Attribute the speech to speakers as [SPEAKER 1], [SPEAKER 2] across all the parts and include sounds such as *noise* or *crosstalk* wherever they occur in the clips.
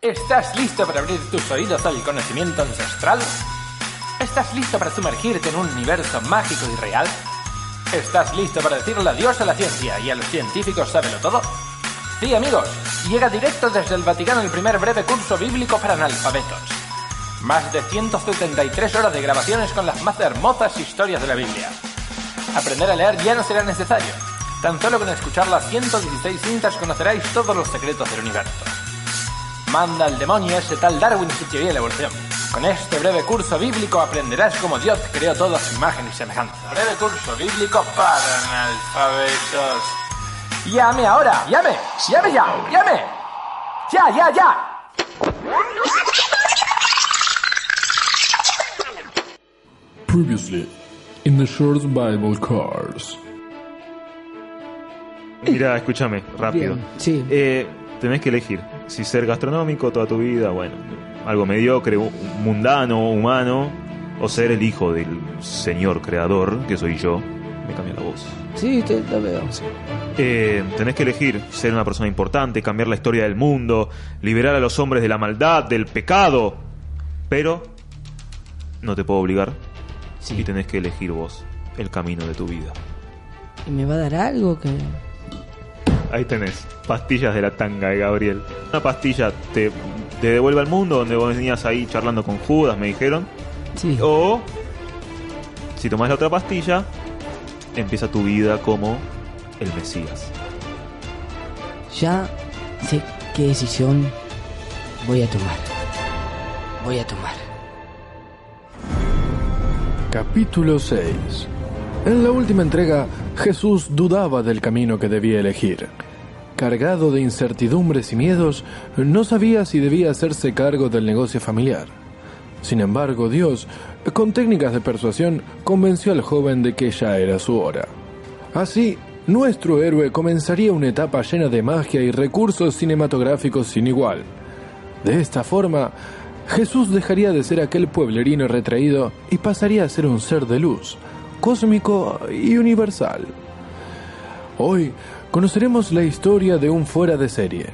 [SPEAKER 1] ¿Estás listo para abrir tus oídos al conocimiento ancestral? ¿Estás listo para sumergirte en un universo mágico y real? ¿Estás listo para decirle adiós a la ciencia y a los científicos sábelo todo? Sí, amigos, llega directo desde el Vaticano el primer breve curso bíblico para analfabetos. Más de 173 horas de grabaciones con las más hermosas historias de la Biblia. Aprender a leer ya no será necesario. Tan solo con escuchar las 116 cintas conoceráis todos los secretos del universo. Manda al demonio ese tal Darwin su teoría de la evolución. Con este breve curso bíblico aprenderás cómo Dios creó todo a su imagen y semejanza. Breve curso bíblico para analfabetos. ¡Llame ahora! ¡Llame! ¡Llame ya! ¡Llame! ¡Ya, ya, ya!
[SPEAKER 2] Previously, in the Shorts Bible Cars.
[SPEAKER 3] Mira, escúchame, rápido.
[SPEAKER 4] Bien, sí.
[SPEAKER 3] Eh, tenés que elegir si ser gastronómico toda tu vida, bueno, algo mediocre, mundano, humano, o ser el hijo del señor creador, que soy yo. Me cambia la voz.
[SPEAKER 4] Sí, te lo veo.
[SPEAKER 3] Eh, tenés que elegir ser una persona importante, cambiar la historia del mundo, liberar a los hombres de la maldad, del pecado. Pero no te puedo obligar
[SPEAKER 4] Sí.
[SPEAKER 3] y tenés que elegir vos el camino de tu vida.
[SPEAKER 4] ¿Y me va a dar algo que.?
[SPEAKER 3] Ahí tenés, pastillas de la tanga de Gabriel. Una pastilla te, te devuelve al mundo donde vos venías ahí charlando con Judas, me dijeron.
[SPEAKER 4] Sí.
[SPEAKER 3] O, si tomás la otra pastilla, empieza tu vida como el Mesías.
[SPEAKER 4] Ya sé qué decisión voy a tomar. Voy a tomar.
[SPEAKER 2] Capítulo 6 En la última entrega, Jesús dudaba del camino que debía elegir. Cargado de incertidumbres y miedos, no sabía si debía hacerse cargo del negocio familiar. Sin embargo, Dios, con técnicas de persuasión, convenció al joven de que ya era su hora. Así, nuestro héroe comenzaría una etapa llena de magia y recursos cinematográficos sin igual. De esta forma, Jesús dejaría de ser aquel pueblerino retraído y pasaría a ser un ser de luz, cósmico y universal. Hoy conoceremos la historia de un fuera de serie,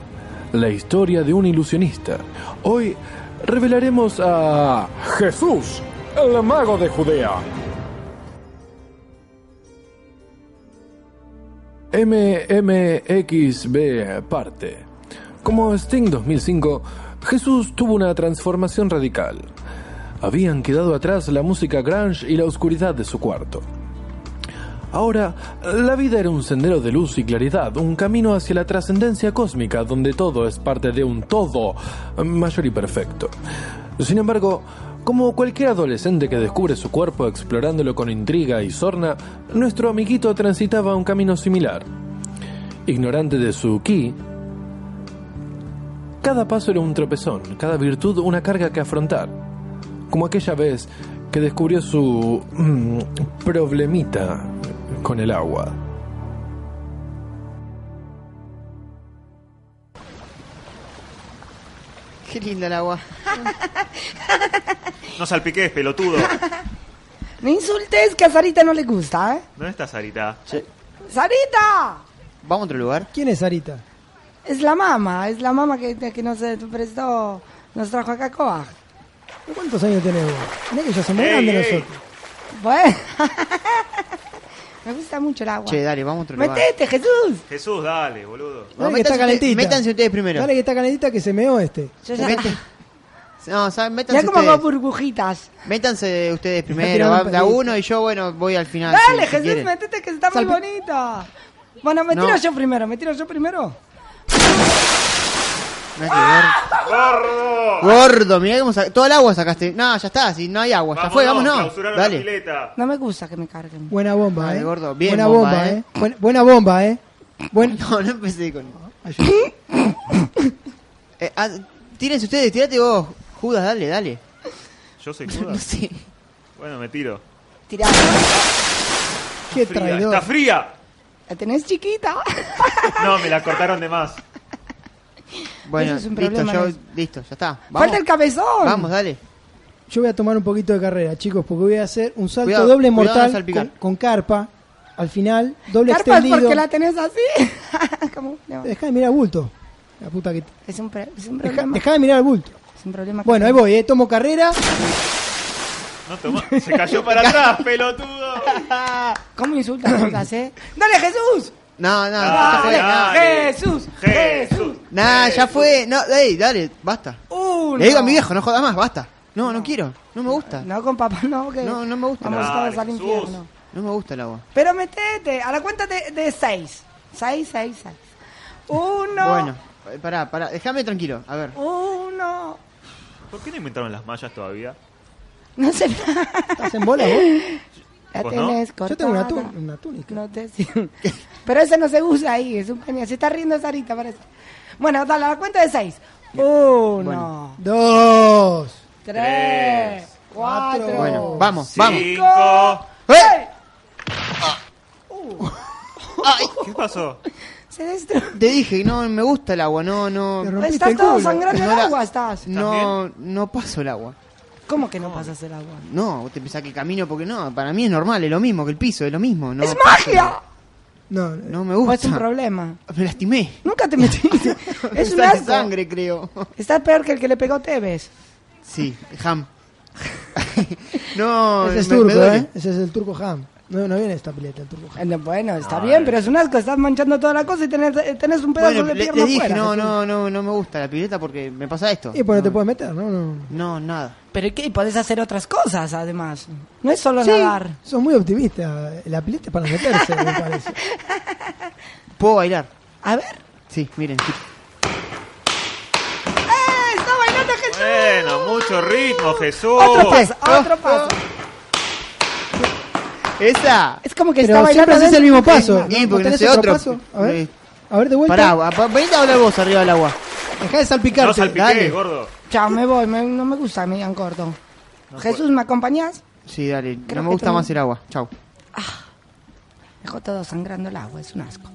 [SPEAKER 2] la historia de un ilusionista. Hoy revelaremos a Jesús, el mago de Judea. MMXB parte. Como Sting 2005, Jesús tuvo una transformación radical. Habían quedado atrás la música grunge y la oscuridad de su cuarto. Ahora, la vida era un sendero de luz y claridad, un camino hacia la trascendencia cósmica donde todo es parte de un todo mayor y perfecto. Sin embargo, como cualquier adolescente que descubre su cuerpo explorándolo con intriga y sorna, nuestro amiguito transitaba un camino similar. Ignorante de su ki, cada paso era un tropezón, cada virtud una carga que afrontar. Como aquella vez que descubrió su mm, problemita con el agua.
[SPEAKER 5] Qué linda el agua.
[SPEAKER 3] No salpiques, pelotudo.
[SPEAKER 6] No insultes que a Sarita no le gusta, ¿eh?
[SPEAKER 3] ¿Dónde está Sarita?
[SPEAKER 6] ¡Sarita!
[SPEAKER 5] ¿Vamos a otro lugar?
[SPEAKER 7] ¿Quién es Sarita?
[SPEAKER 6] Es la mamá, es la mamá que, que nos eh, prestó, nos trajo a Coag.
[SPEAKER 7] ¿Cuántos años tenés vos? Mirá que ya somos grandes
[SPEAKER 3] ey.
[SPEAKER 7] nosotros.
[SPEAKER 6] Bueno, *laughs* me gusta mucho el agua.
[SPEAKER 5] Che, dale, vamos a otro lugar.
[SPEAKER 6] Metete, Jesús.
[SPEAKER 3] Jesús, dale, boludo.
[SPEAKER 7] Dale que está calentita.
[SPEAKER 5] ustedes- métanse ustedes primero.
[SPEAKER 7] Dale que está calentita que se meó este.
[SPEAKER 6] Yo ya-
[SPEAKER 5] Mete- *laughs* No, ¿saben? Métanse
[SPEAKER 6] ya como hago
[SPEAKER 5] ustedes.
[SPEAKER 6] burbujitas.
[SPEAKER 5] Métanse ustedes primero. Va,
[SPEAKER 7] pedito.
[SPEAKER 5] uno y yo, bueno, voy al final.
[SPEAKER 6] Dale,
[SPEAKER 5] si- si
[SPEAKER 6] Jesús,
[SPEAKER 5] quieren.
[SPEAKER 6] métete que está muy
[SPEAKER 7] Salpi-
[SPEAKER 6] bonita. Bueno, me
[SPEAKER 5] No.
[SPEAKER 6] tiro yo primero, me tiro yo primero.
[SPEAKER 5] No, este gordo. Gordo, mirá cómo sa- Todo el agua sacaste. No, ya está, si no hay agua. ya fue, vámonos. Dale.
[SPEAKER 6] No me gusta que me carguen.
[SPEAKER 7] Buena bomba,
[SPEAKER 5] Dale,
[SPEAKER 7] eh.
[SPEAKER 5] gordo, bien
[SPEAKER 7] buena
[SPEAKER 5] bomba,
[SPEAKER 7] bomba,
[SPEAKER 5] eh.
[SPEAKER 7] eh. Buena, buena bomba, eh. Buen... *laughs*
[SPEAKER 5] No, no empecé con. *laughs* Eh, ah, tírense ustedes, tirate vos. Judas, dale, dale.
[SPEAKER 3] Yo soy
[SPEAKER 5] No *laughs*
[SPEAKER 3] Judas.
[SPEAKER 5] sé.
[SPEAKER 3] Bueno, me tiro.
[SPEAKER 6] Tirá.
[SPEAKER 7] Qué
[SPEAKER 3] Fría,
[SPEAKER 7] traidor.
[SPEAKER 3] ¡Está fría!
[SPEAKER 6] La tenés chiquita.
[SPEAKER 3] No, me la cortaron de más.
[SPEAKER 5] Bueno,
[SPEAKER 6] Eso es un
[SPEAKER 5] listo,
[SPEAKER 6] problema,
[SPEAKER 5] yo,
[SPEAKER 6] ¿no?
[SPEAKER 5] listo, ya está. Vamos.
[SPEAKER 6] Falta el cabezón.
[SPEAKER 5] Vamos, dale.
[SPEAKER 7] Yo voy a tomar un poquito de carrera, chicos, porque voy a hacer un salto
[SPEAKER 5] Cuidado,
[SPEAKER 7] doble mortal con, con carpa. Al final, doble
[SPEAKER 6] Carpa es
[SPEAKER 7] extendido.
[SPEAKER 6] porque la tenés así. *laughs* ¿Cómo? No.
[SPEAKER 7] Dejá de mirar bulto. La puta que...
[SPEAKER 6] Es un, pre- es un
[SPEAKER 7] Deja,
[SPEAKER 6] problema.
[SPEAKER 7] dejá de mirar el bulto.
[SPEAKER 6] Es un problema. que
[SPEAKER 7] Bueno, ahí voy, eh, tomo carrera.
[SPEAKER 3] No toma. Se cayó para *laughs* atrás, pelotudo.
[SPEAKER 6] ¿Cómo insultas, eh? ¡Dale, Jesús!
[SPEAKER 5] No, no, ya fue.
[SPEAKER 3] dale.
[SPEAKER 6] ¡Jesús!
[SPEAKER 3] Jesús.
[SPEAKER 5] Nah, ya fue. No, ey, dale, basta.
[SPEAKER 6] ¡Uno!
[SPEAKER 5] Le digo a mi viejo, no jodas más, basta. No, no quiero. No me gusta.
[SPEAKER 6] No, con papá no, que
[SPEAKER 5] No, no me gusta.
[SPEAKER 6] vamos
[SPEAKER 3] Dale,
[SPEAKER 6] todos al infierno.
[SPEAKER 5] No me gusta el agua.
[SPEAKER 6] Pero metete, a la cuenta de, de seis. Seis, seis, seis. Uno.
[SPEAKER 5] Bueno, pará, pará. Déjame tranquilo. A ver.
[SPEAKER 6] Uno.
[SPEAKER 3] ¿Por qué no inventaron las mallas todavía?
[SPEAKER 6] No sé.
[SPEAKER 7] ¿Estás en bola vos? *laughs*
[SPEAKER 6] La
[SPEAKER 3] ¿Vos no?
[SPEAKER 6] tenés
[SPEAKER 7] Yo tengo una, túnica.
[SPEAKER 6] No te *laughs* Pero ese no se usa ahí, es un genial. Se está riendo Sarita, parece. Bueno, dale, a la cuenta de seis. Uno,
[SPEAKER 7] Dos.
[SPEAKER 6] tres, cuatro.
[SPEAKER 5] Bueno, vamos, vamos.
[SPEAKER 3] Cinco.
[SPEAKER 5] ¡Eh!
[SPEAKER 3] ¿Qué pasó?
[SPEAKER 6] Se destruyó.
[SPEAKER 5] Te dije, no me gusta el agua, no, no.
[SPEAKER 6] Estás todo sangrando el agua, estás.
[SPEAKER 5] No, no paso el agua.
[SPEAKER 6] ¿Cómo que no pasas el agua?
[SPEAKER 5] No, vos te pensás que camino porque no. Para mí es normal, es lo mismo que el piso, es lo mismo. No,
[SPEAKER 6] ¡Es magia!
[SPEAKER 7] No, no.
[SPEAKER 5] No me
[SPEAKER 6] ¿O es
[SPEAKER 5] gusta.
[SPEAKER 6] un problema?
[SPEAKER 5] Me lastimé.
[SPEAKER 6] Nunca te metiste. *laughs* es un asco.
[SPEAKER 5] sangre, creo.
[SPEAKER 6] Estás peor que el que le pegó Tevez.
[SPEAKER 5] Sí, ham. *laughs* no,
[SPEAKER 7] Ese es
[SPEAKER 5] me- me
[SPEAKER 7] turco,
[SPEAKER 5] duele.
[SPEAKER 7] ¿eh? Ese es el turco Ham. No, no viene esta pileta, el turco Ham.
[SPEAKER 6] Eh, Bueno, está
[SPEAKER 3] No,
[SPEAKER 6] bien,
[SPEAKER 3] eh.
[SPEAKER 6] pero es un asco. Estás manchando toda la cosa y tenés, eh, tenés un pedazo
[SPEAKER 5] Bueno,
[SPEAKER 6] de pierna
[SPEAKER 5] le dije,
[SPEAKER 6] afuera.
[SPEAKER 5] no, no, no, no me gusta la pileta porque me pasa esto.
[SPEAKER 7] Y pues no te puedes meter, ¿no? no.
[SPEAKER 5] no, nada.
[SPEAKER 6] Pero ¿qué? Podés hacer otras cosas, además. No es solo
[SPEAKER 7] Sí,
[SPEAKER 6] nadar.
[SPEAKER 7] sos muy optimista. La pileta es para meterse, me parece. *laughs*
[SPEAKER 5] ¿Puedo bailar?
[SPEAKER 6] A ver.
[SPEAKER 5] Sí, miren. sí.
[SPEAKER 6] ¡Eh! ¡Está bailando Jesús!
[SPEAKER 3] Bueno, mucho ritmo, Jesús.
[SPEAKER 6] Otro paso, otro paso.
[SPEAKER 5] ¡Esa!
[SPEAKER 6] Es como que
[SPEAKER 7] Pero
[SPEAKER 6] está
[SPEAKER 7] siempre
[SPEAKER 6] bailando
[SPEAKER 7] haces el mismo paso. ¿No-
[SPEAKER 5] porque
[SPEAKER 7] no
[SPEAKER 5] sé
[SPEAKER 7] otro
[SPEAKER 5] otro.
[SPEAKER 7] paso? A ver,
[SPEAKER 5] Eh,
[SPEAKER 7] a ver de vuelta.
[SPEAKER 5] Pará, venite a hablar vos arriba del agua.
[SPEAKER 7] Dejá de salpicarte.
[SPEAKER 3] No salpiqué,
[SPEAKER 5] dale.
[SPEAKER 3] gordo.
[SPEAKER 6] Chao, me voy. me- no me gusta me digan corto. Jesús, ¿me acompañas?
[SPEAKER 5] Sí, dale.
[SPEAKER 6] Creo
[SPEAKER 5] no me gusta más el agua. Chau.
[SPEAKER 6] Dejó todo sangrando el agua, es un asco.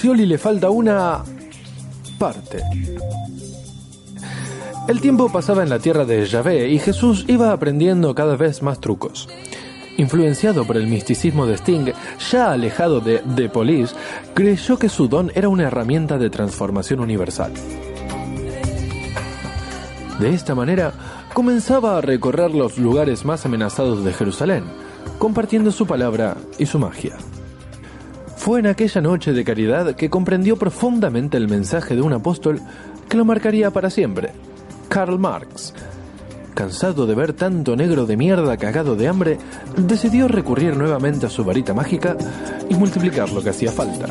[SPEAKER 2] Scioli le falta una parte. El tiempo pasaba en la tierra de Yahvé y Jesús iba aprendiendo cada vez más trucos. Influenciado por el misticismo de Sting, ya alejado de The Police, creyó que su don era una herramienta de transformación universal. De esta manera, comenzaba a recorrer los lugares más amenazados de Jerusalén, compartiendo su palabra y su magia. Fue en aquella noche de caridad que comprendió profundamente el mensaje de un apóstol que lo marcaría para siempre, Karl Marx. Cansado de ver tanto negro de mierda cagado de hambre, decidió recurrir nuevamente a su varita mágica y multiplicar lo que hacía falta.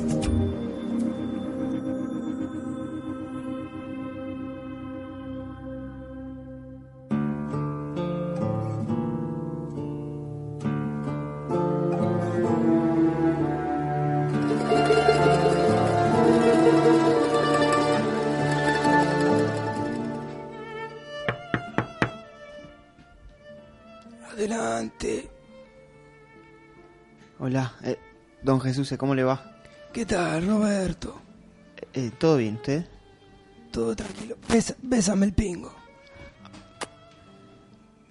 [SPEAKER 5] Jesús, ¿cómo le va?
[SPEAKER 8] ¿Qué tal, Roberto?
[SPEAKER 5] Eh, ¿Todo bien, usted?
[SPEAKER 8] Todo tranquilo. Besa- bésame el pingo.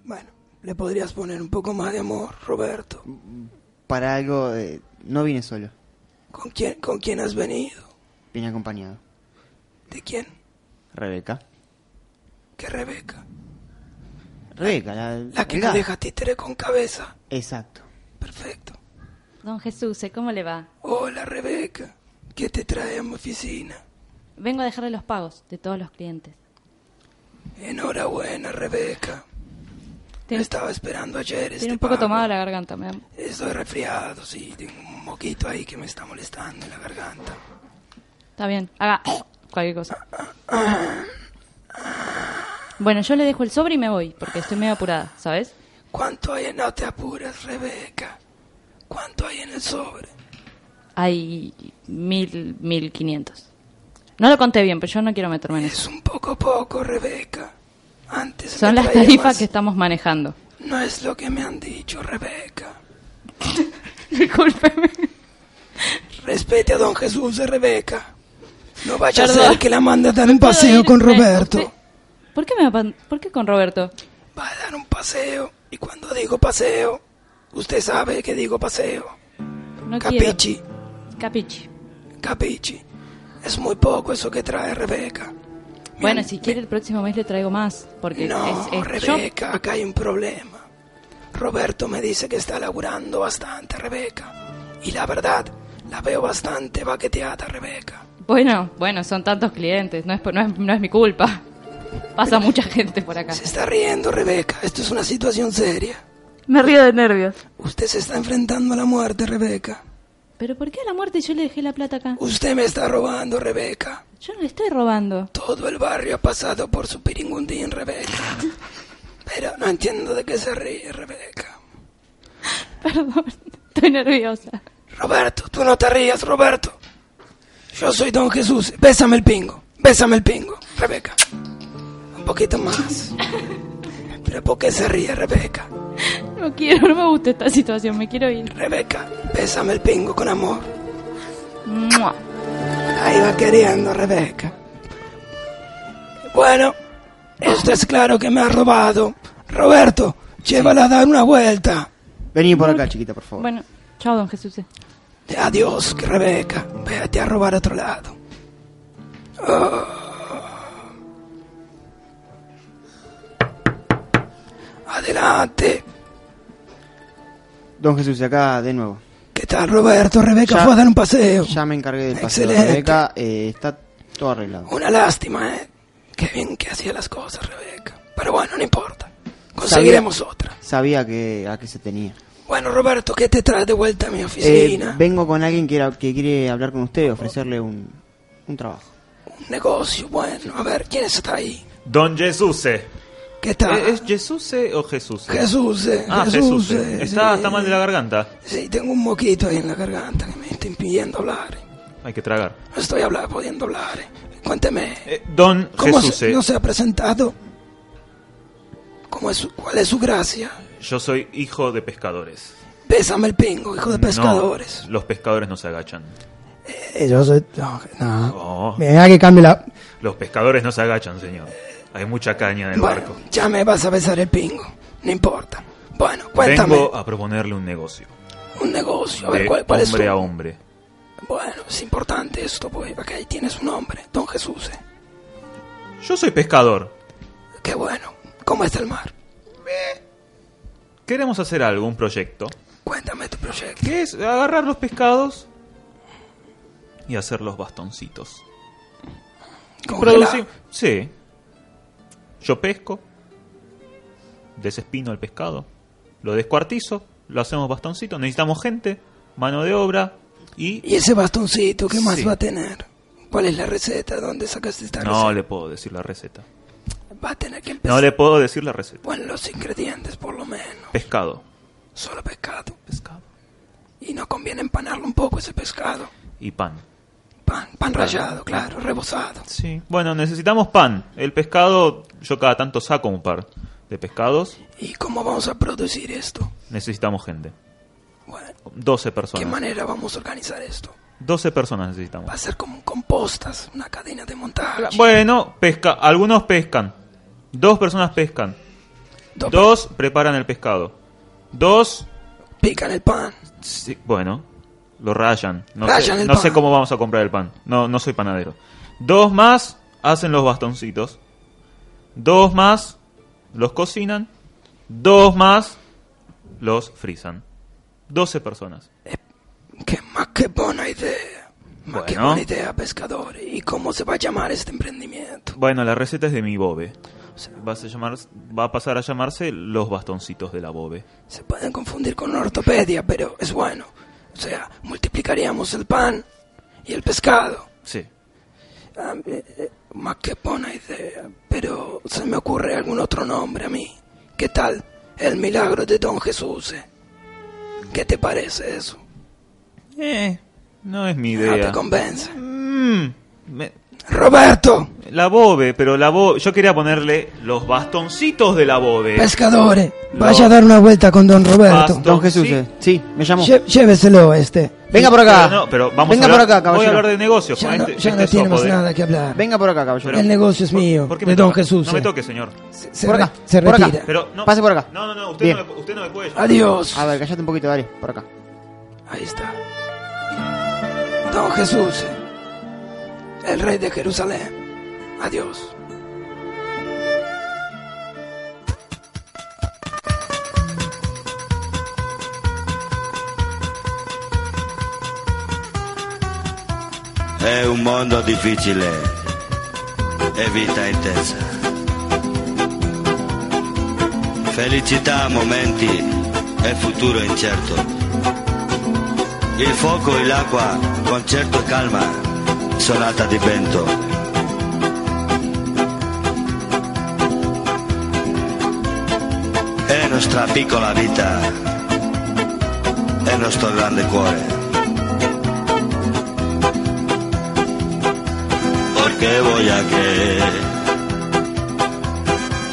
[SPEAKER 8] Bueno, le podrías poner un poco más de amor, Roberto.
[SPEAKER 5] Para algo, eh, no vine solo,
[SPEAKER 8] ¿Con quién, ¿Con quién has venido?
[SPEAKER 5] vine acompañado.
[SPEAKER 8] ¿De quién?
[SPEAKER 5] Rebeca.
[SPEAKER 8] ¿Qué Rebeca?
[SPEAKER 5] Rebeca, la,
[SPEAKER 8] La que
[SPEAKER 5] gato.
[SPEAKER 8] deja títere con cabeza.
[SPEAKER 5] Exacto.
[SPEAKER 9] Don Jesús, ¿eh? ¿cómo le va?
[SPEAKER 8] Hola, Rebeca. ¿Qué te trae a mi oficina?
[SPEAKER 9] Vengo a dejarle los pagos de todos los clientes.
[SPEAKER 8] Enhorabuena, Rebeca.
[SPEAKER 9] Tiene-
[SPEAKER 8] Estaba esperando ayer este
[SPEAKER 9] Tiene un poco
[SPEAKER 8] pago.
[SPEAKER 9] tomada la garganta, me
[SPEAKER 8] Estoy resfriado, sí. Tengo un moquito ahí que me está molestando en la garganta.
[SPEAKER 9] Está bien, haga cualquier cosa. Bueno, yo le dejo el sobre y me voy, porque estoy medio apurada, ¿sabes?
[SPEAKER 8] ¿Cuánto hay. No te apures, Rebeca. ¿Cuánto hay en el sobre?
[SPEAKER 9] Hay mil, mil quinientos. No lo conté bien, pero yo no quiero meterme en
[SPEAKER 8] Es
[SPEAKER 9] eso.
[SPEAKER 8] un poco poco, Rebeca. Antes
[SPEAKER 9] Son las tarifas
[SPEAKER 8] más.
[SPEAKER 9] que estamos manejando.
[SPEAKER 8] No es lo que me han dicho, Rebeca. *laughs*
[SPEAKER 9] Discúlpeme.
[SPEAKER 8] Respete a don Jesús de Rebeca. No vaya a ser que la mande a dar un
[SPEAKER 9] ¿Puedo
[SPEAKER 8] paseo con Roberto.
[SPEAKER 9] usted- ¿Por qué, me va pa- ¿Por qué con Roberto?
[SPEAKER 8] Va a dar un paseo. Y cuando digo paseo, usted sabe que digo paseo.
[SPEAKER 9] No quiero.
[SPEAKER 8] Capichi,
[SPEAKER 9] Capichi.
[SPEAKER 8] capichi. Es muy poco eso que trae Rebeca.
[SPEAKER 9] Bueno, si quiere el próximo mes le traigo más, porque
[SPEAKER 8] No,
[SPEAKER 9] es, es- yo-
[SPEAKER 8] Rebeca, acá hay un problema. Roberto me dice que está laburando bastante, Rebeca. Y la verdad, la veo bastante baqueteada, Rebeca.
[SPEAKER 9] Bueno, bueno, son tantos clientes, no es, no es, no es mi culpa. Pasa mucha gente por acá.
[SPEAKER 8] Se está riendo, Rebeca. Esto es una situación seria.
[SPEAKER 9] Me río de nervios.
[SPEAKER 8] Usted se está enfrentando a la muerte, Rebeca.
[SPEAKER 9] ¿Pero por qué a la muerte yo le dejé la plata acá?
[SPEAKER 8] Usted me está robando, Rebeca.
[SPEAKER 9] Yo no le estoy robando.
[SPEAKER 8] Todo el barrio ha pasado por su piringundín, Rebeca. Pero no entiendo de qué se ríe, Rebeca. *laughs*
[SPEAKER 9] Perdón, estoy nerviosa.
[SPEAKER 8] Roberto, tú no te rías, Roberto. Yo soy Don Jesús. Bésame el pingo. Bésame el pingo, Rebeca. Un poquito más. *laughs* Pero ¿por qué se ríe, Rebeca? *laughs*
[SPEAKER 9] No quiero, no me gusta esta situación, me quiero ir.
[SPEAKER 8] Rebeca, bésame el pingo con amor.
[SPEAKER 9] ¡Mua!
[SPEAKER 8] Ahí va queriendo, Rebeca. Bueno, esto es claro que me ha robado. Roberto, llévala a dar una vuelta.
[SPEAKER 5] Vení por acá, chiquita, por favor.
[SPEAKER 9] Bueno, chao, don Jesús.
[SPEAKER 8] Adiós, Rebeca. Vete a robar a otro lado. Oh. Adelante.
[SPEAKER 5] Don Jesús, acá de nuevo.
[SPEAKER 8] ¿Qué tal, Roberto? Rebeca
[SPEAKER 5] Ya-
[SPEAKER 8] fue a dar un paseo.
[SPEAKER 5] Ya me encargué del paseo de
[SPEAKER 8] Excelente.
[SPEAKER 5] Rebeca, eh, está todo arreglado.
[SPEAKER 8] Una lástima, ¿eh? Qué bien que hacía las cosas, Rebeca. Pero bueno, no importa. Conseguiremos
[SPEAKER 5] Sabía-
[SPEAKER 8] otra.
[SPEAKER 5] Sabía que a qué se tenía.
[SPEAKER 8] Bueno, Roberto, ¿qué te traes de vuelta a mi
[SPEAKER 5] Eh,
[SPEAKER 8] oficina?
[SPEAKER 5] vengo con alguien que, era- que quiere hablar con usted, ofrecerle un, un trabajo.
[SPEAKER 8] Un negocio, bueno. A ver, ¿quién está ahí?
[SPEAKER 3] Don Jesuse.
[SPEAKER 8] ¿Qué tal?
[SPEAKER 3] ¿Es Jesuse o Jesús?
[SPEAKER 8] Jesús, eh,
[SPEAKER 3] Ah,
[SPEAKER 8] Jesús.
[SPEAKER 3] Jesús.
[SPEAKER 8] eh,
[SPEAKER 3] Está,
[SPEAKER 8] sí.
[SPEAKER 3] está mal de la garganta.
[SPEAKER 8] Sí, tengo un moquito ahí en la garganta que me está impidiendo hablar.
[SPEAKER 3] Hay que tragar.
[SPEAKER 8] No estoy habla- pudiendo hablar. eh. Cuénteme,
[SPEAKER 3] Eh, don
[SPEAKER 8] ¿cómo
[SPEAKER 3] Jesuse.
[SPEAKER 8] se, no se ha presentado? ¿Cómo es su- ¿Cuál es su gracia?
[SPEAKER 3] Yo soy hijo de pescadores.
[SPEAKER 8] Bésame el pingo, hijo de pescadores.
[SPEAKER 3] No, los pescadores no se agachan.
[SPEAKER 8] Eh, yo soy... No, no.
[SPEAKER 3] Oh,
[SPEAKER 8] Mira que cambie la...
[SPEAKER 3] los pescadores no se agachan, señor. Hay mucha caña en el
[SPEAKER 8] Bueno,
[SPEAKER 3] barco.
[SPEAKER 8] ya me vas a besar el pingo. No importa. Bueno, cuéntame.
[SPEAKER 3] Vengo a proponerle un negocio.
[SPEAKER 8] Un negocio. A ver,
[SPEAKER 3] de
[SPEAKER 8] ¿cuál, cuál es
[SPEAKER 3] hombre a hombre.
[SPEAKER 8] Bueno, es importante esto, pues. Porque ahí tiene su nombre. Don Jesús. eh.
[SPEAKER 3] Yo soy pescador.
[SPEAKER 8] Qué bueno. ¿Cómo está el mar?
[SPEAKER 3] Queremos hacer algo, un proyecto.
[SPEAKER 8] Cuéntame tu proyecto.
[SPEAKER 3] Que es agarrar los pescados y hacer los bastoncitos.
[SPEAKER 8] Congelar.
[SPEAKER 3] Producir- Sí. Yo pesco, desespino el pescado, lo descuartizo, lo hacemos bastoncito. Necesitamos gente, mano de obra y.
[SPEAKER 8] ¿Y ese bastoncito qué más
[SPEAKER 3] Sí.
[SPEAKER 8] va a tener? ¿Cuál es la receta? ¿Dónde sacaste esta
[SPEAKER 3] No
[SPEAKER 8] receta?
[SPEAKER 3] le puedo decir la receta.
[SPEAKER 8] Va a tener que empezar.
[SPEAKER 3] No le puedo decir la receta.
[SPEAKER 8] Bueno, los ingredientes, por lo menos.
[SPEAKER 3] Pescado.
[SPEAKER 8] Solo pescado.
[SPEAKER 3] Pescado.
[SPEAKER 8] Y no conviene empanarlo un poco ese pescado.
[SPEAKER 3] Y pan.
[SPEAKER 8] Pan, pan rallado, claro, rebozado.
[SPEAKER 3] Sí. Bueno, necesitamos pan. El pescado, yo cada tanto saco un par de pescados.
[SPEAKER 8] ¿Y cómo vamos a producir esto?
[SPEAKER 3] Necesitamos gente.
[SPEAKER 8] Bueno,
[SPEAKER 3] 12
[SPEAKER 8] ¿qué
[SPEAKER 3] personas.
[SPEAKER 8] manera vamos a organizar esto?
[SPEAKER 3] 12 personas necesitamos.
[SPEAKER 8] Va a ser como compostas, una cadena de montaje.
[SPEAKER 3] Bueno, pesca, algunos pescan. Dos personas pescan.
[SPEAKER 8] Dos
[SPEAKER 3] Dos preparan el pescado. Dos,
[SPEAKER 8] Pican el pan.
[SPEAKER 3] sí, bueno, lo rayan. No,
[SPEAKER 8] Rayan
[SPEAKER 3] sé, no cómo vamos a comprar el pan. No, no soy panadero. Dos más hacen los bastoncitos. Dos más los cocinan. Dos más los frisan. 12 personas.
[SPEAKER 8] Qué más que buena idea. Más que
[SPEAKER 3] Bueno.
[SPEAKER 8] buena idea, pescador. ¿Y cómo se va a llamar este emprendimiento?
[SPEAKER 3] Bueno, la receta es de mi bobe. Va a, llamar, va a pasar a llamarse los bastoncitos de la bobe.
[SPEAKER 8] Se pueden confundir con una ortopedia, pero es bueno. O sea, multiplicaríamos el pan y el pescado.
[SPEAKER 3] Sí.
[SPEAKER 8] Ah, eh, eh, más que buena idea. Pero se me ocurre algún otro nombre a mí. ¿Qué tal? El milagro de Don Jesús. eh? ¿Qué te parece eso?
[SPEAKER 3] Eh, no es mi
[SPEAKER 8] No
[SPEAKER 3] idea.
[SPEAKER 8] te convence.
[SPEAKER 3] Mm, me-
[SPEAKER 8] Roberto,
[SPEAKER 3] la bobe, pero la bobe. Yo quería ponerle los bastoncitos de la bobe.
[SPEAKER 8] pescadores, vaya a dar una vuelta con Don Roberto.
[SPEAKER 5] Don Jesús,
[SPEAKER 3] sí.
[SPEAKER 5] eh. sí, me llamó.
[SPEAKER 8] Lle- lléveselo este.
[SPEAKER 5] Venga por acá.
[SPEAKER 3] Pero no, pero vamos
[SPEAKER 5] Venga
[SPEAKER 3] a hablar,
[SPEAKER 5] por acá,
[SPEAKER 3] Voy a
[SPEAKER 5] caballero.
[SPEAKER 3] hablar de negocios.
[SPEAKER 8] Ya no,
[SPEAKER 3] este-
[SPEAKER 8] ya
[SPEAKER 3] este
[SPEAKER 8] no
[SPEAKER 3] de-
[SPEAKER 8] nada que hablar.
[SPEAKER 5] Venga por acá, caballero.
[SPEAKER 8] el negocio es mío,
[SPEAKER 3] ¿Por qué me
[SPEAKER 8] de Don
[SPEAKER 3] toca?
[SPEAKER 8] Jesús.
[SPEAKER 3] No me
[SPEAKER 8] eh.
[SPEAKER 3] toque, señor.
[SPEAKER 8] Se,
[SPEAKER 5] Por
[SPEAKER 8] re-
[SPEAKER 5] acá,
[SPEAKER 8] se
[SPEAKER 5] por acá.
[SPEAKER 3] Pero no,
[SPEAKER 5] Pase por acá.
[SPEAKER 3] No, no, no, usted,
[SPEAKER 5] Bien.
[SPEAKER 3] no, me, usted no me puede.
[SPEAKER 8] Adiós.
[SPEAKER 5] A ver, callate un poquito, dale, por acá.
[SPEAKER 8] Ahí está. Don Jesús, el rey de Jerusalén. Adiós.
[SPEAKER 10] È un mondo difficile e vita intensa. Felicità, momenti e futuro incerto. Il fuoco e l'acqua, concerto e calma, sonata di vento. È nostra piccola vita, è nostro grande cuore. porque voy a creer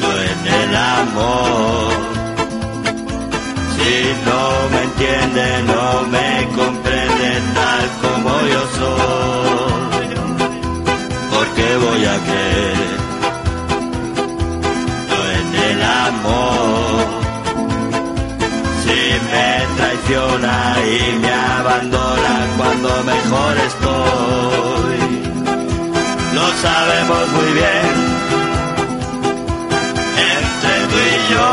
[SPEAKER 10] yo en el amor. Si no me entiende, no me comprende tal como yo soy. Voy a creer yo en el amor. Si me traiciona y me abandona cuando mejor estoy lo sabemos muy bien, entre tú y yo.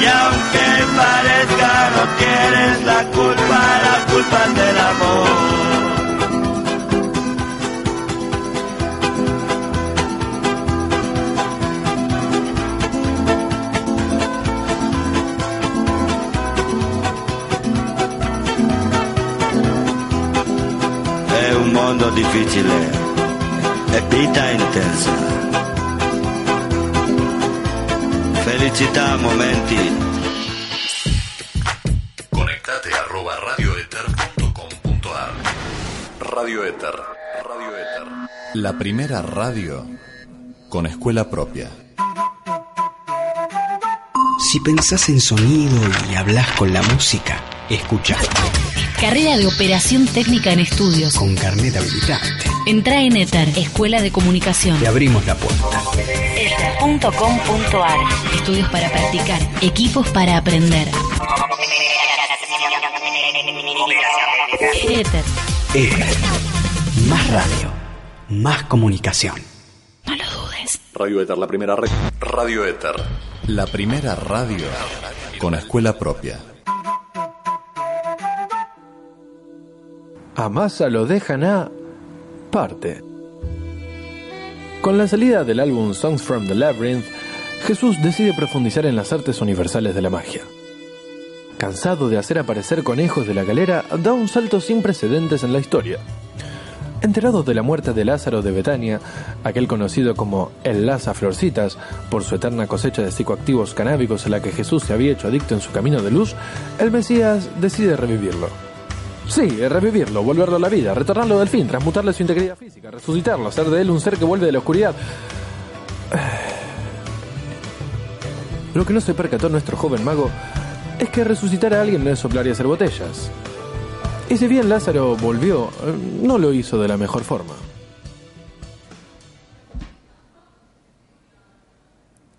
[SPEAKER 10] Y aunque parezca no tienes la culpa, la culpa es del amor. Mondo difficile e vita intensa. Felicità, momenti.
[SPEAKER 11] Conectate arroba radioether.com.ar Radio Ether. Radio Ether. La primera radio con escuela propia.
[SPEAKER 12] Si pensás en sonido y hablas con la música, escucha. Carrera de Operación Técnica en Estudios.
[SPEAKER 13] Con carnet habilitante.
[SPEAKER 12] Entra en ETER, Escuela de Comunicación.
[SPEAKER 13] Te abrimos la puerta.
[SPEAKER 12] ETER.com.ar. Estudios para practicar, equipos para aprender. ETER.
[SPEAKER 13] ETER. Más radio. Más comunicación.
[SPEAKER 12] No lo dudes.
[SPEAKER 11] Radio Éter, la primera red. Radio Éter. La primera radio con escuela propia.
[SPEAKER 2] Amasa lo dejan a parte. Con la salida del álbum Songs from the Labyrinth, Jesús decide profundizar en las artes universales de la magia. Cansado de hacer aparecer conejos de la galera, da un salto sin precedentes en la historia. Enterado de la muerte de Lázaro de Betania, aquel conocido como el Laza Florcitas, por su eterna cosecha de psicoactivos canábicos a la que Jesús se había hecho adicto en su camino de luz, el Mesías decide revivirlo. Sí, revivirlo, volverlo a la vida, retornarlo del fin, transmutarle su integridad física, resucitarlo, hacer de él un ser que vuelve de la oscuridad. *sighs* Lo que no se percató nuestro joven mago es que resucitar a alguien no es soplar y hacer botellas. Y si bien Lázaro volvió, no lo hizo de la mejor forma.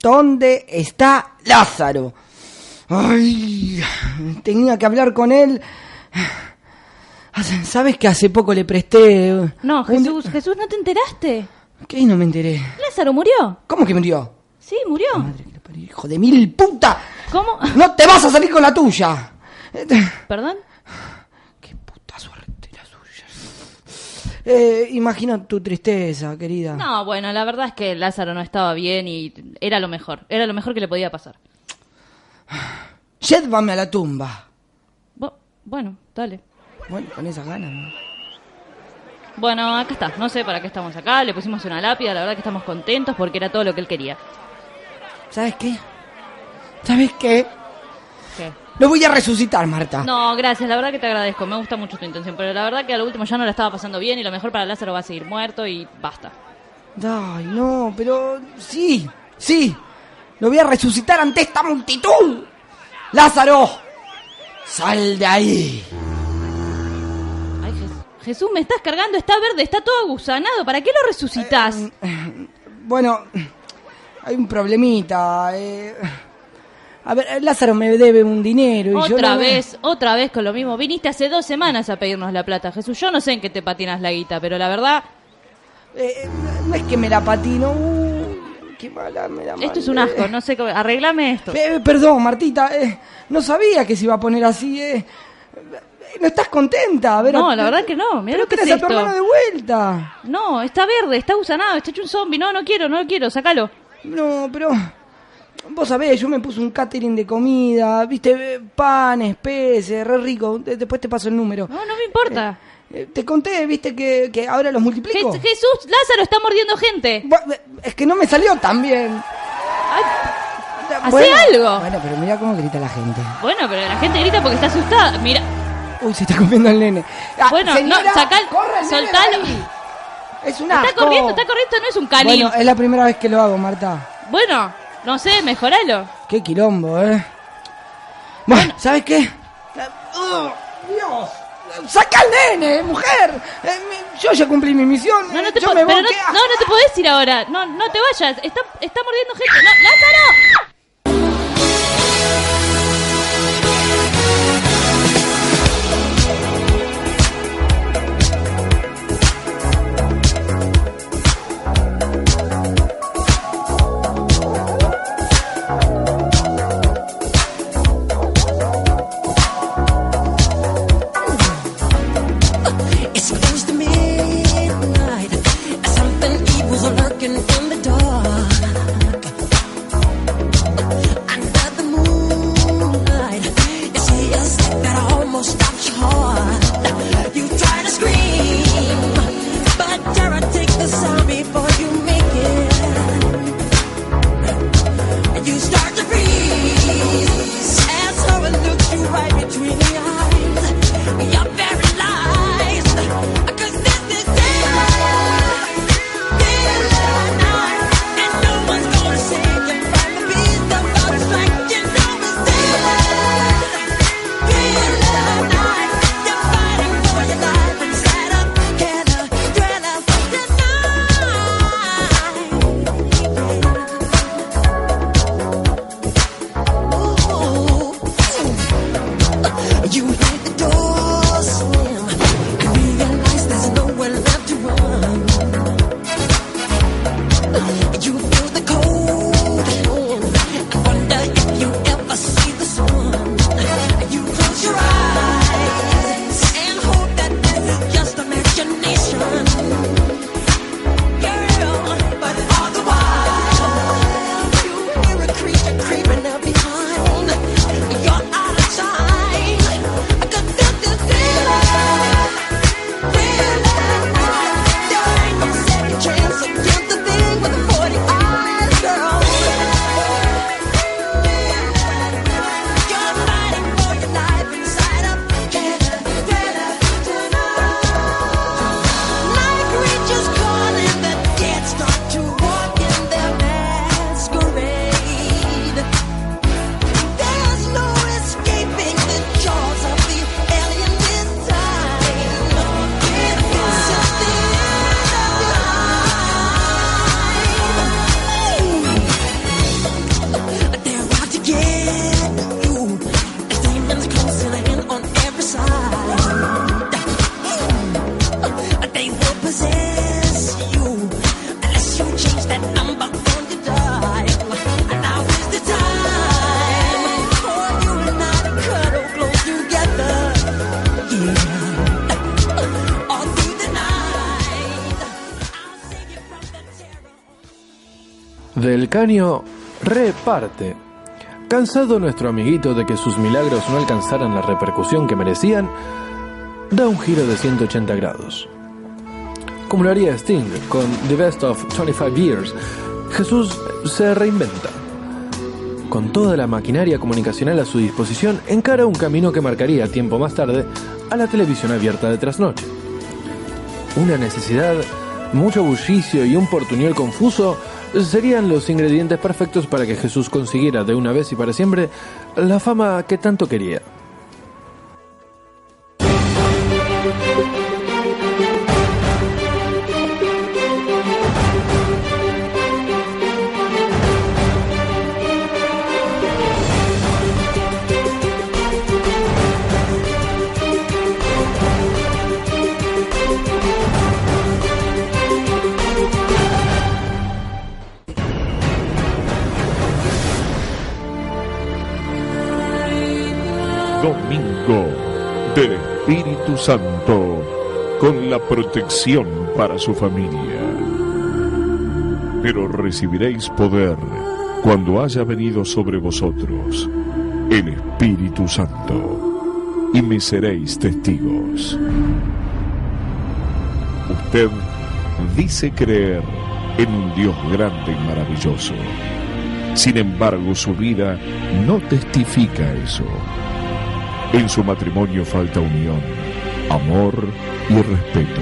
[SPEAKER 6] ¿Dónde está Lázaro? Ay, tenía que hablar con él. ¿Sabes que hace poco le presté...
[SPEAKER 9] No,
[SPEAKER 6] un-
[SPEAKER 9] Jesús, Jesús, ¿no te enteraste?
[SPEAKER 6] ¿Qué? No me enteré.
[SPEAKER 9] Lázaro murió.
[SPEAKER 6] ¿Cómo que murió?
[SPEAKER 9] Sí, murió.
[SPEAKER 6] Hijo de mil puta.
[SPEAKER 9] ¿Cómo?
[SPEAKER 6] No te vas a salir con la tuya.
[SPEAKER 9] ¿Perdón?
[SPEAKER 6] Eh, imagino tu tristeza, querida.
[SPEAKER 9] No, bueno, la verdad es que Lázaro no estaba bien y era lo mejor. Era lo mejor que le podía pasar.
[SPEAKER 6] Llévame a la tumba.
[SPEAKER 9] Bu- bueno, dale.
[SPEAKER 6] Bueno, con esas ganas. ¿no?
[SPEAKER 9] Bueno, acá está. No sé para qué estamos acá. Le pusimos una lápida. La verdad que estamos contentos porque era todo lo que él quería.
[SPEAKER 6] ¿Sabes qué? ¿Sabes qué?
[SPEAKER 9] ¿Qué?
[SPEAKER 6] Lo voy a resucitar, Marta.
[SPEAKER 9] No, gracias. La verdad que te agradezco. Me gusta mucho tu intención. Pero la verdad que a lo último ya no la estaba pasando bien y lo mejor para Lázaro va a seguir muerto y basta.
[SPEAKER 6] Ay, no, pero sí, sí. Lo voy a resucitar ante esta multitud. Lázaro, sal de ahí.
[SPEAKER 9] Jesús, me estás cargando. Está verde, está todo agusanado. ¿Para qué lo resucitas?
[SPEAKER 6] Bueno, hay un problemita. eh. A ver, Lázaro me debe un dinero y yo
[SPEAKER 9] Otra
[SPEAKER 6] no-
[SPEAKER 9] vez, otra vez con lo mismo. Viniste hace dos semanas a pedirnos la plata, Jesús. Yo no sé en qué te patinas la guita, pero la verdad,
[SPEAKER 6] Eh, no es que me la patino. uh, qué mala, me da
[SPEAKER 9] esto es un
[SPEAKER 6] eh.
[SPEAKER 9] asco. No sé cómo. Arreglame esto.
[SPEAKER 6] Eh, perdón, Martita, eh, no sabía que se iba a poner así. Eh. ¿No estás contenta? A ver,
[SPEAKER 9] No,
[SPEAKER 6] a-
[SPEAKER 9] la verdad que no. Mira
[SPEAKER 6] Pero
[SPEAKER 9] lo que es
[SPEAKER 6] a tu hermano de vuelta.
[SPEAKER 9] No, está verde, está gusanado, está hecho un zombie. No, no quiero, no lo quiero, sacalo.
[SPEAKER 6] No, pero vos sabés, yo me puse un catering de comida, viste, eh, panes, peces, re rico. De- Después te paso el número.
[SPEAKER 9] No, no me importa.
[SPEAKER 6] Eh, te conté, viste, que, que ahora los multiplico.
[SPEAKER 9] Je- Jesús, Lázaro está mordiendo gente.
[SPEAKER 6] Es que no me salió tan bien.
[SPEAKER 9] Hacé algo.
[SPEAKER 6] Bueno, pero mira cómo grita la gente.
[SPEAKER 9] Bueno, pero la gente grita porque está asustada. Mira.
[SPEAKER 6] Uy, se está comiendo el nene. Ah,
[SPEAKER 9] bueno,
[SPEAKER 6] señora,
[SPEAKER 9] no, sacal,
[SPEAKER 6] corre
[SPEAKER 9] soltalo.
[SPEAKER 6] Es un
[SPEAKER 9] Está corriendo, está corriendo, no es un canil.
[SPEAKER 6] Bueno, es la primera vez que lo hago, Marta.
[SPEAKER 9] Bueno, no sé, mejoralo.
[SPEAKER 6] Qué quilombo, ¿eh? Bueno, ¿sabes qué? ¡Ugh! ¡Dios! ¡Saca al nene, mujer! Eh, yo ya cumplí mi misión.
[SPEAKER 9] No, no te
[SPEAKER 6] yo
[SPEAKER 9] po-
[SPEAKER 6] me
[SPEAKER 9] pero no,
[SPEAKER 6] ¿qué
[SPEAKER 9] no, no te podés ir ahora. No, no te vayas. Está, está mordiendo gente. No, Lázaro.
[SPEAKER 2] Caño reparte. Cansado nuestro amiguito de que sus milagros no alcanzaran la repercusión que merecían, da un giro de 180 grados. Como lo haría Sting con The Best of 25 Years, Jesús se reinventa. Con toda la maquinaria comunicacional a su disposición, encara un camino que marcaría tiempo más tarde a la televisión abierta de trasnoche. Una necesidad, mucho bullicio y un portuñol confuso serían los ingredientes perfectos para que Jesús consiguiera de una vez y para siempre la fama que tanto quería.
[SPEAKER 14] Protección para su familia. Pero recibiréis poder cuando haya venido sobre vosotros el Espíritu Santo y me seréis testigos. Usted dice creer en un Dios grande y maravilloso. Sin embargo, su vida no testifica eso. En su matrimonio falta unión, amor y respeto.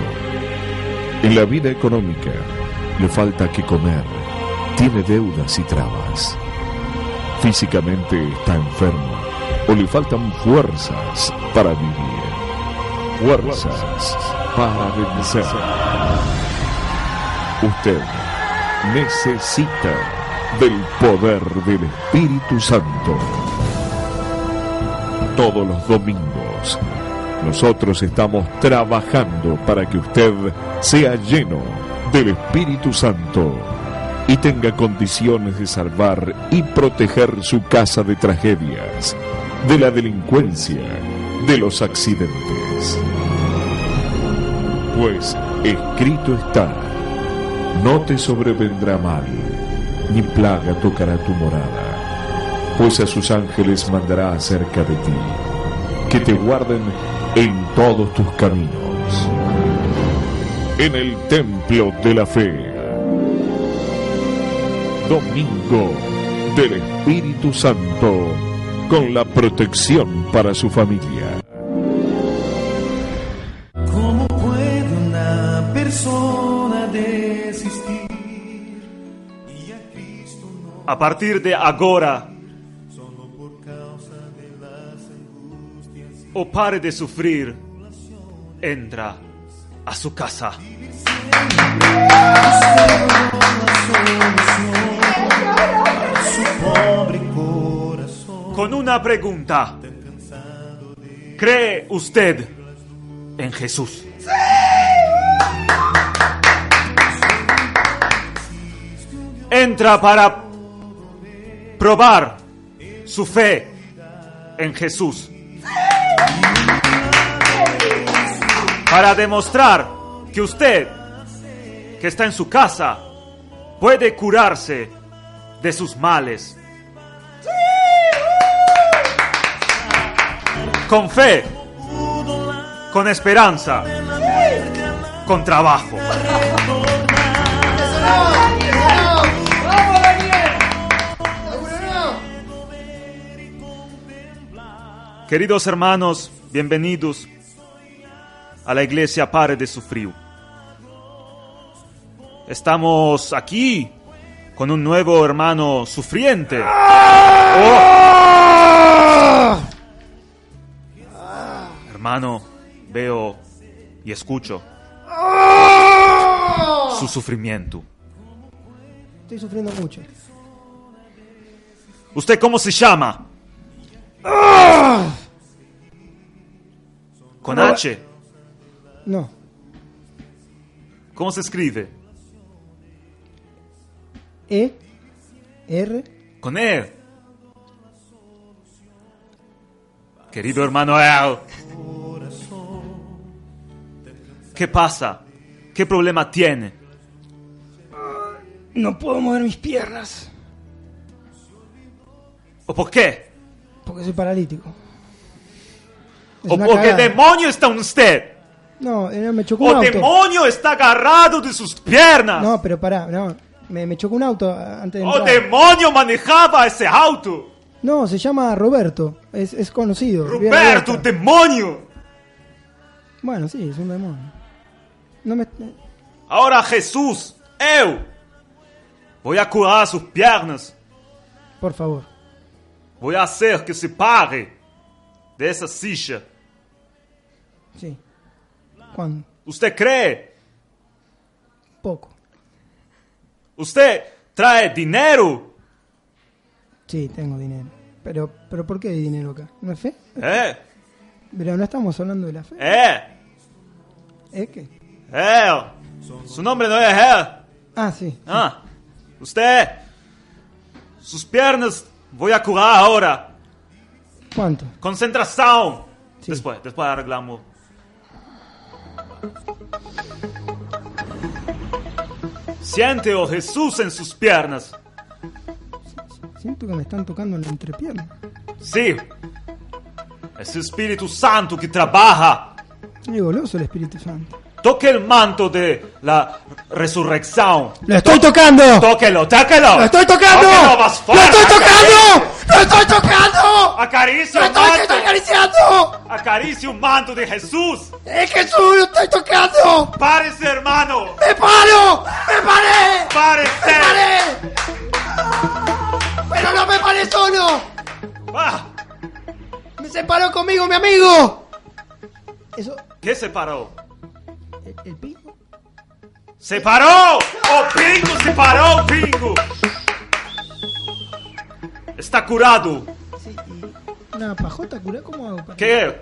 [SPEAKER 14] En la vida económica le falta que comer, tiene deudas y trabas. Físicamente está enfermo o le faltan fuerzas para vivir. Fuerzas para vencer. Usted necesita del poder del Espíritu Santo todos los domingos. Nosotros estamos trabajando para que usted sea lleno del Espíritu Santo y tenga condiciones de salvar y proteger su casa de tragedias, de la delincuencia, de los accidentes. Pues escrito está, no te sobrevendrá mal, ni plaga tocará tu morada pues a sus ángeles mandará acerca de ti, que te guarden en todos tus caminos. En el templo de la fe, domingo del Espíritu Santo, con la protección para su familia.
[SPEAKER 15] ¿Cómo puede una persona desistir?
[SPEAKER 3] A partir de agora, o pare de sufrir, entra a su casa. Con una pregunta. ¿Cree usted en Jesús? Entra para probar su fe en Jesús. Para demostrar que usted, que está en su casa, puede curarse de sus males. Con fe, con esperanza, con trabajo. Queridos hermanos, bienvenidos a la iglesia Pare de Sufrir. Estamos aquí con un nuevo hermano sufriente. Oh. Hermano, veo y escucho su sufrimiento.
[SPEAKER 7] Estoy sufriendo mucho.
[SPEAKER 3] ¿Usted cómo se llama? Con H.
[SPEAKER 7] No.
[SPEAKER 3] ¿Cómo se escribe?
[SPEAKER 7] E. R.
[SPEAKER 3] Con E. Querido hermano El. ¿Qué pasa? ¿Qué problema tiene?
[SPEAKER 8] No puedo mover mis piernas.
[SPEAKER 3] ¿O por qué?
[SPEAKER 7] Porque soy paralítico. Es
[SPEAKER 3] ¿O
[SPEAKER 7] una
[SPEAKER 3] por qué
[SPEAKER 7] cagada.
[SPEAKER 3] demonio está usted?
[SPEAKER 7] No, eh, me chocó un
[SPEAKER 3] ¿O
[SPEAKER 7] auto.
[SPEAKER 3] demonio está agarrado de sus piernas?
[SPEAKER 7] No, pero pará, no. Me, me chocó un auto antes de
[SPEAKER 3] ¿O
[SPEAKER 7] entrar.
[SPEAKER 3] demonio manejaba ese auto?
[SPEAKER 7] No, se llama Roberto. Es, es conocido.
[SPEAKER 3] Roberto, demonio.
[SPEAKER 7] Bueno, sí, es un demonio. No me...
[SPEAKER 3] Ahora Jesús, eu, voy a curar sus piernas.
[SPEAKER 7] Por favor.
[SPEAKER 3] Voy a hacer que se pare de esa silla.
[SPEAKER 7] Sí. ¿Cuándo?
[SPEAKER 3] ¿Usted cree?
[SPEAKER 7] Poco.
[SPEAKER 3] ¿Usted trae dinero?
[SPEAKER 7] Sí, tengo dinero. Pero, pero ¿por qué hay dinero acá? ¿No es fe?
[SPEAKER 3] ¿Eh?
[SPEAKER 7] Pero no estamos hablando de la fe.
[SPEAKER 3] ¿Eh?
[SPEAKER 7] ¿Eh qué?
[SPEAKER 3] ¿Eh? Su nombre no es él.
[SPEAKER 7] Ah, sí.
[SPEAKER 3] Ah, usted, sus piernas voy a curar ahora.
[SPEAKER 7] ¿Cuánto?
[SPEAKER 3] Concentración. Después, después arreglamos. Siente, oh Jesús, en sus piernas.
[SPEAKER 7] Siento que me están tocando en la entrepierna.
[SPEAKER 3] Sí. Es el Espíritu Santo que trabaja.
[SPEAKER 7] Es goloso el Espíritu Santo.
[SPEAKER 3] Toque el manto de la resurrección.
[SPEAKER 7] ¡Lo estoy tocando!
[SPEAKER 3] Tóquelo, tóquelo.
[SPEAKER 7] ¡Lo estoy tocando!
[SPEAKER 3] Tóquelo más
[SPEAKER 7] ¡Lo estoy tocando! ¡Lo estoy tocando!
[SPEAKER 3] Acaricia
[SPEAKER 7] ¡Lo
[SPEAKER 3] el
[SPEAKER 7] estoy,
[SPEAKER 3] manto.
[SPEAKER 7] estoy acariciando!
[SPEAKER 3] Acaricia un manto de Jesús.
[SPEAKER 7] ¡Es Jesús! ¡Lo estoy tocando!
[SPEAKER 3] Párese, hermano.
[SPEAKER 7] ¡Me paro! ¡Me paré!
[SPEAKER 3] Párese.
[SPEAKER 7] ¡Me paré! ¡Pero no me paré solo!
[SPEAKER 3] Ah,
[SPEAKER 7] ¡Me separó conmigo, mi amigo! Eso,
[SPEAKER 3] ¿Qué se paró?
[SPEAKER 7] El, el pico.
[SPEAKER 3] ¡Se paró! ¡Oh, Pingo, se paró, Pingo! Está curado.
[SPEAKER 7] Sí, y una pajota curada, ¿cómo hago? para-
[SPEAKER 3] ¿Qué?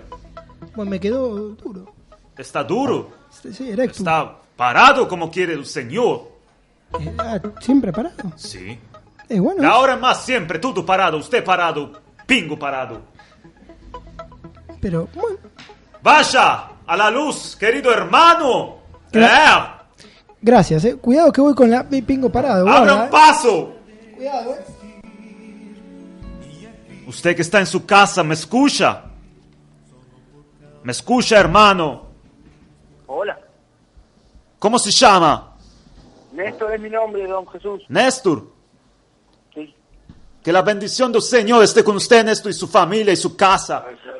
[SPEAKER 7] Bueno, me quedó duro.
[SPEAKER 3] Está duro.
[SPEAKER 7] Sí, erecto.
[SPEAKER 3] Está parado como quiere el Señor.
[SPEAKER 7] Eh, ah, siempre parado.
[SPEAKER 3] Sí.
[SPEAKER 7] Es bueno.
[SPEAKER 3] De ahora en más siempre, todo parado, usted parado, Pingo parado.
[SPEAKER 7] Pero, bueno,
[SPEAKER 3] Vaya a la luz, querido hermano.
[SPEAKER 7] Gra-
[SPEAKER 3] Eh,
[SPEAKER 7] gracias, eh. Cuidado que voy con la mi pingo parado.
[SPEAKER 3] ¡Abra
[SPEAKER 7] guarda,
[SPEAKER 3] un
[SPEAKER 7] eh.
[SPEAKER 3] paso!
[SPEAKER 7] Cuidado, eh.
[SPEAKER 3] Usted que está en su casa, ¿me escucha? ¿Me escucha, hermano?
[SPEAKER 16] Hola,
[SPEAKER 3] ¿Cómo se llama?
[SPEAKER 16] Néstor es mi nombre, don Jesús.
[SPEAKER 3] Néstor.
[SPEAKER 16] Sí.
[SPEAKER 3] Que la bendición del Señor esté con usted, Néstor, y su familia y su casa.
[SPEAKER 16] Néstor.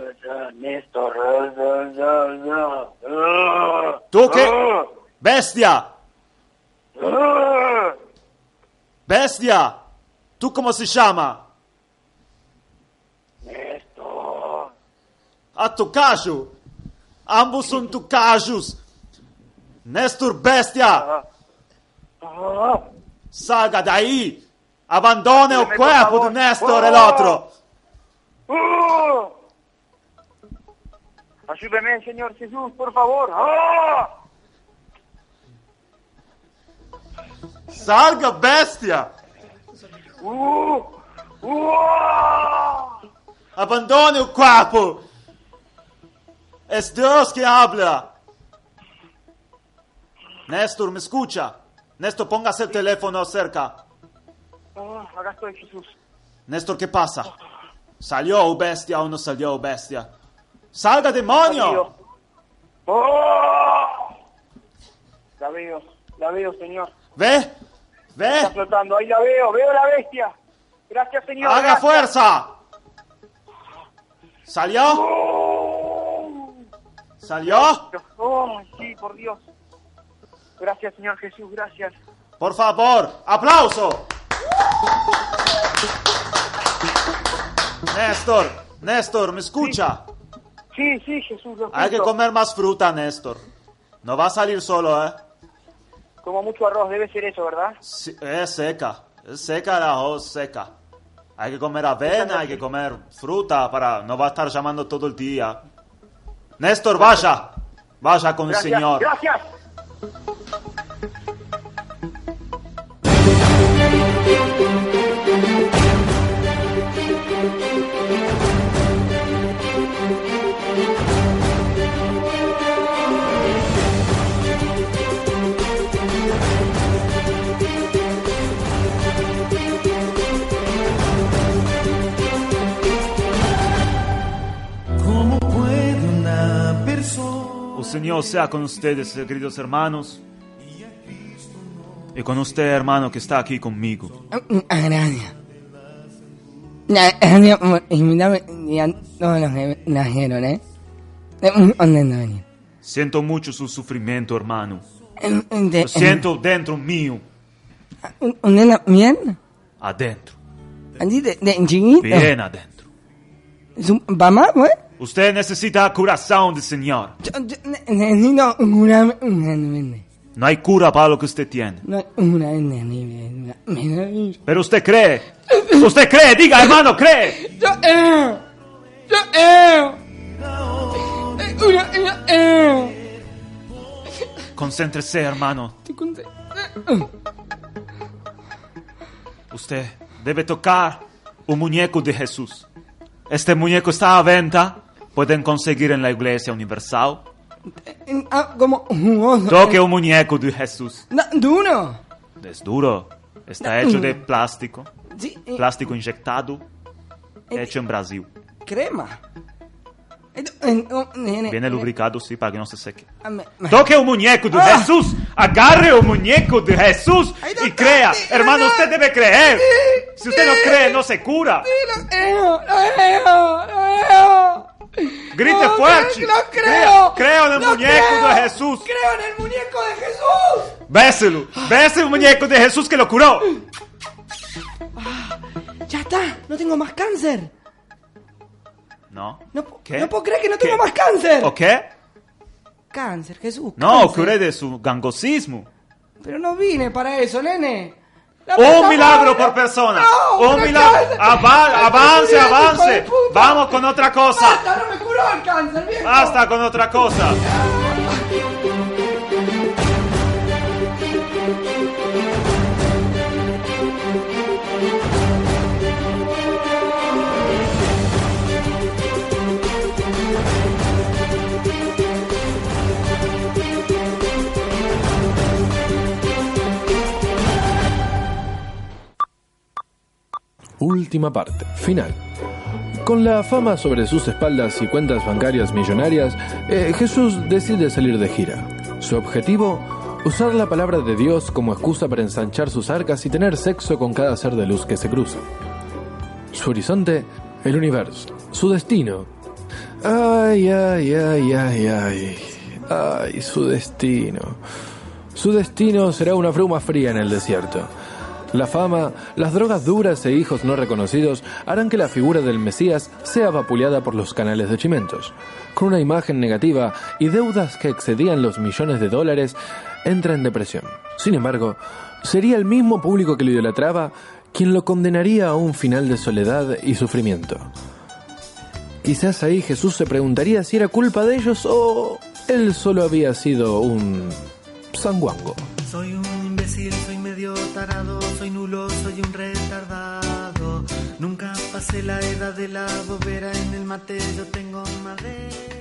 [SPEAKER 3] ¿Tú qué? Bestia. Bestia. ¿Tú cómo se llama?
[SPEAKER 16] Néstor.
[SPEAKER 3] A tocayo. Ambos son tocayos. Néstor, bestia. Salga de ahí. Abandone el
[SPEAKER 16] Dime, por
[SPEAKER 3] cuerpo
[SPEAKER 16] favor. Ayúdeme, Señor Jesús, por favor. ¡Oh!
[SPEAKER 3] Salga, bestia.
[SPEAKER 16] ¡Uh! ¡Uh!
[SPEAKER 3] Abandone el cuerpo. Es Dios que habla. Néstor, ¿me escucha? Néstor, póngase el teléfono cerca.
[SPEAKER 16] Oh, acá estoy, Jesús.
[SPEAKER 3] Néstor, ¿qué pasa? ¿Salió bestia o no salió bestia? ¡Salga, demonio!
[SPEAKER 16] ¡Oh! La veo, la veo, Señor.
[SPEAKER 3] ¿Ve? ¿Ve?
[SPEAKER 16] Está flotando, ahí la veo, veo la bestia. Gracias, Señor.
[SPEAKER 3] ¡Haga
[SPEAKER 16] gracias.
[SPEAKER 3] fuerza! ¿Salió? ¿Salió?
[SPEAKER 16] Oh, sí, por Dios. Gracias, Señor Jesús, gracias.
[SPEAKER 3] Por favor, aplauso. Néstor, Néstor, ¿me escucha?
[SPEAKER 16] Sí, sí, Jesús, lo
[SPEAKER 3] Hay que comer más fruta, Néstor. No va a salir solo, ¿eh?
[SPEAKER 16] Como mucho arroz, debe ser eso, ¿verdad?
[SPEAKER 3] Sí, es seca. Es seca la arroz, seca. Hay que comer avena, hay que comer fruta para no va a estar llamando todo el día. Néstor, vaya. Vaya con el
[SPEAKER 16] Gracias,
[SPEAKER 3] Señor.
[SPEAKER 16] gracias.
[SPEAKER 3] Señor sea con ustedes, eh, queridos hermanos. Y con usted, hermano, que está aquí conmigo.
[SPEAKER 6] Gracias. Gracias por invitarme y a todos los que trajeron, ¿eh? Estoy muy contento de venir.
[SPEAKER 3] Siento mucho su sufrimiento, hermano.
[SPEAKER 6] De-
[SPEAKER 3] Lo siento dentro mío,
[SPEAKER 6] ¿Usted también?
[SPEAKER 3] adentro,
[SPEAKER 6] ¿Así de, de chiquito?
[SPEAKER 3] bien adentro.
[SPEAKER 6] ¿Su mamá, pues?
[SPEAKER 3] Usted necesita del Señor. No hay cura para lo que usted tiene. Pero usted cree. Usted cree, diga, hermano, cree.
[SPEAKER 6] Yo eh. Yo eh. Eh.
[SPEAKER 3] Concéntrese, hermano. Usted debe tocar un muñeco de Jesús. Este muñeco está a venta. Pueden conseguir en la iglesia universal.
[SPEAKER 6] Ah, como. *laughs*
[SPEAKER 3] Toque un muñeco de Jesús.
[SPEAKER 6] No, duro.
[SPEAKER 3] Es duro. Está hecho de *laughs* plástico.
[SPEAKER 6] Sí, eh,
[SPEAKER 3] Plástico inyectado. Hecho en Brasil.
[SPEAKER 6] crema. Eh, oh,
[SPEAKER 3] Viene
[SPEAKER 6] eh,
[SPEAKER 3] lubricado, sí, para que no se seque.
[SPEAKER 6] ah,
[SPEAKER 3] Toque un muñeco de
[SPEAKER 6] Ah.
[SPEAKER 3] Jesús. Agarre un muñeco de Jesús y crea. Hermano, usted debe creer. Si usted no cree, no se cura. Grite
[SPEAKER 6] No,
[SPEAKER 3] fuerte.
[SPEAKER 6] Lo creo.
[SPEAKER 3] Creo en el
[SPEAKER 6] Lo
[SPEAKER 3] muñeco
[SPEAKER 6] creo.
[SPEAKER 3] de Jesús.
[SPEAKER 6] Creo en el muñeco de Jesús.
[SPEAKER 3] Béselo. Bese el muñeco de Jesús que lo curó.
[SPEAKER 6] Ya está, no tengo más cáncer.
[SPEAKER 3] No.
[SPEAKER 6] No,
[SPEAKER 3] ¿Qué?
[SPEAKER 6] no puedo creer que no tengo
[SPEAKER 3] ¿Qué?
[SPEAKER 6] más cáncer.
[SPEAKER 3] ¿O qué?
[SPEAKER 6] Cáncer, Jesús.
[SPEAKER 3] No,
[SPEAKER 6] cáncer.
[SPEAKER 3] curé de su gangosismo.
[SPEAKER 6] Pero no vine para eso, nene.
[SPEAKER 3] Un milagro por persona.
[SPEAKER 6] No,
[SPEAKER 3] Un milagro. Ava- avance, avance. Vamos con otra cosa.
[SPEAKER 6] Basta, no me curó el cáncer, viejo.
[SPEAKER 3] Basta con otra cosa.
[SPEAKER 2] Última parte, final. Con la fama sobre sus espaldas y cuentas bancarias millonarias, eh, Jesús decide salir de gira. Su objetivo, usar la palabra de Dios como excusa para ensanchar sus arcas y tener sexo con cada ser de luz que se cruza. Su horizonte, el universo. Su destino. Ay, ay, ay, ay, ay. Ay, su destino. Su destino será una bruma fría en el desierto. La fama, las drogas duras e hijos no reconocidos harán que la figura del Mesías sea vapuleada por los canales de chimentos. Con una imagen negativa y deudas que excedían los millones de dólares, entra en depresión. Sin embargo, sería el mismo público que lo idolatraba quien lo condenaría a un final de soledad y sufrimiento. Quizás ahí Jesús se preguntaría si era culpa de ellos o él solo había sido un sanguango.
[SPEAKER 15] Soy un imbécil, soy medio tarado, soy soy un retardado. Nunca pasé la edad de la bobera en el mate, yo tengo madera.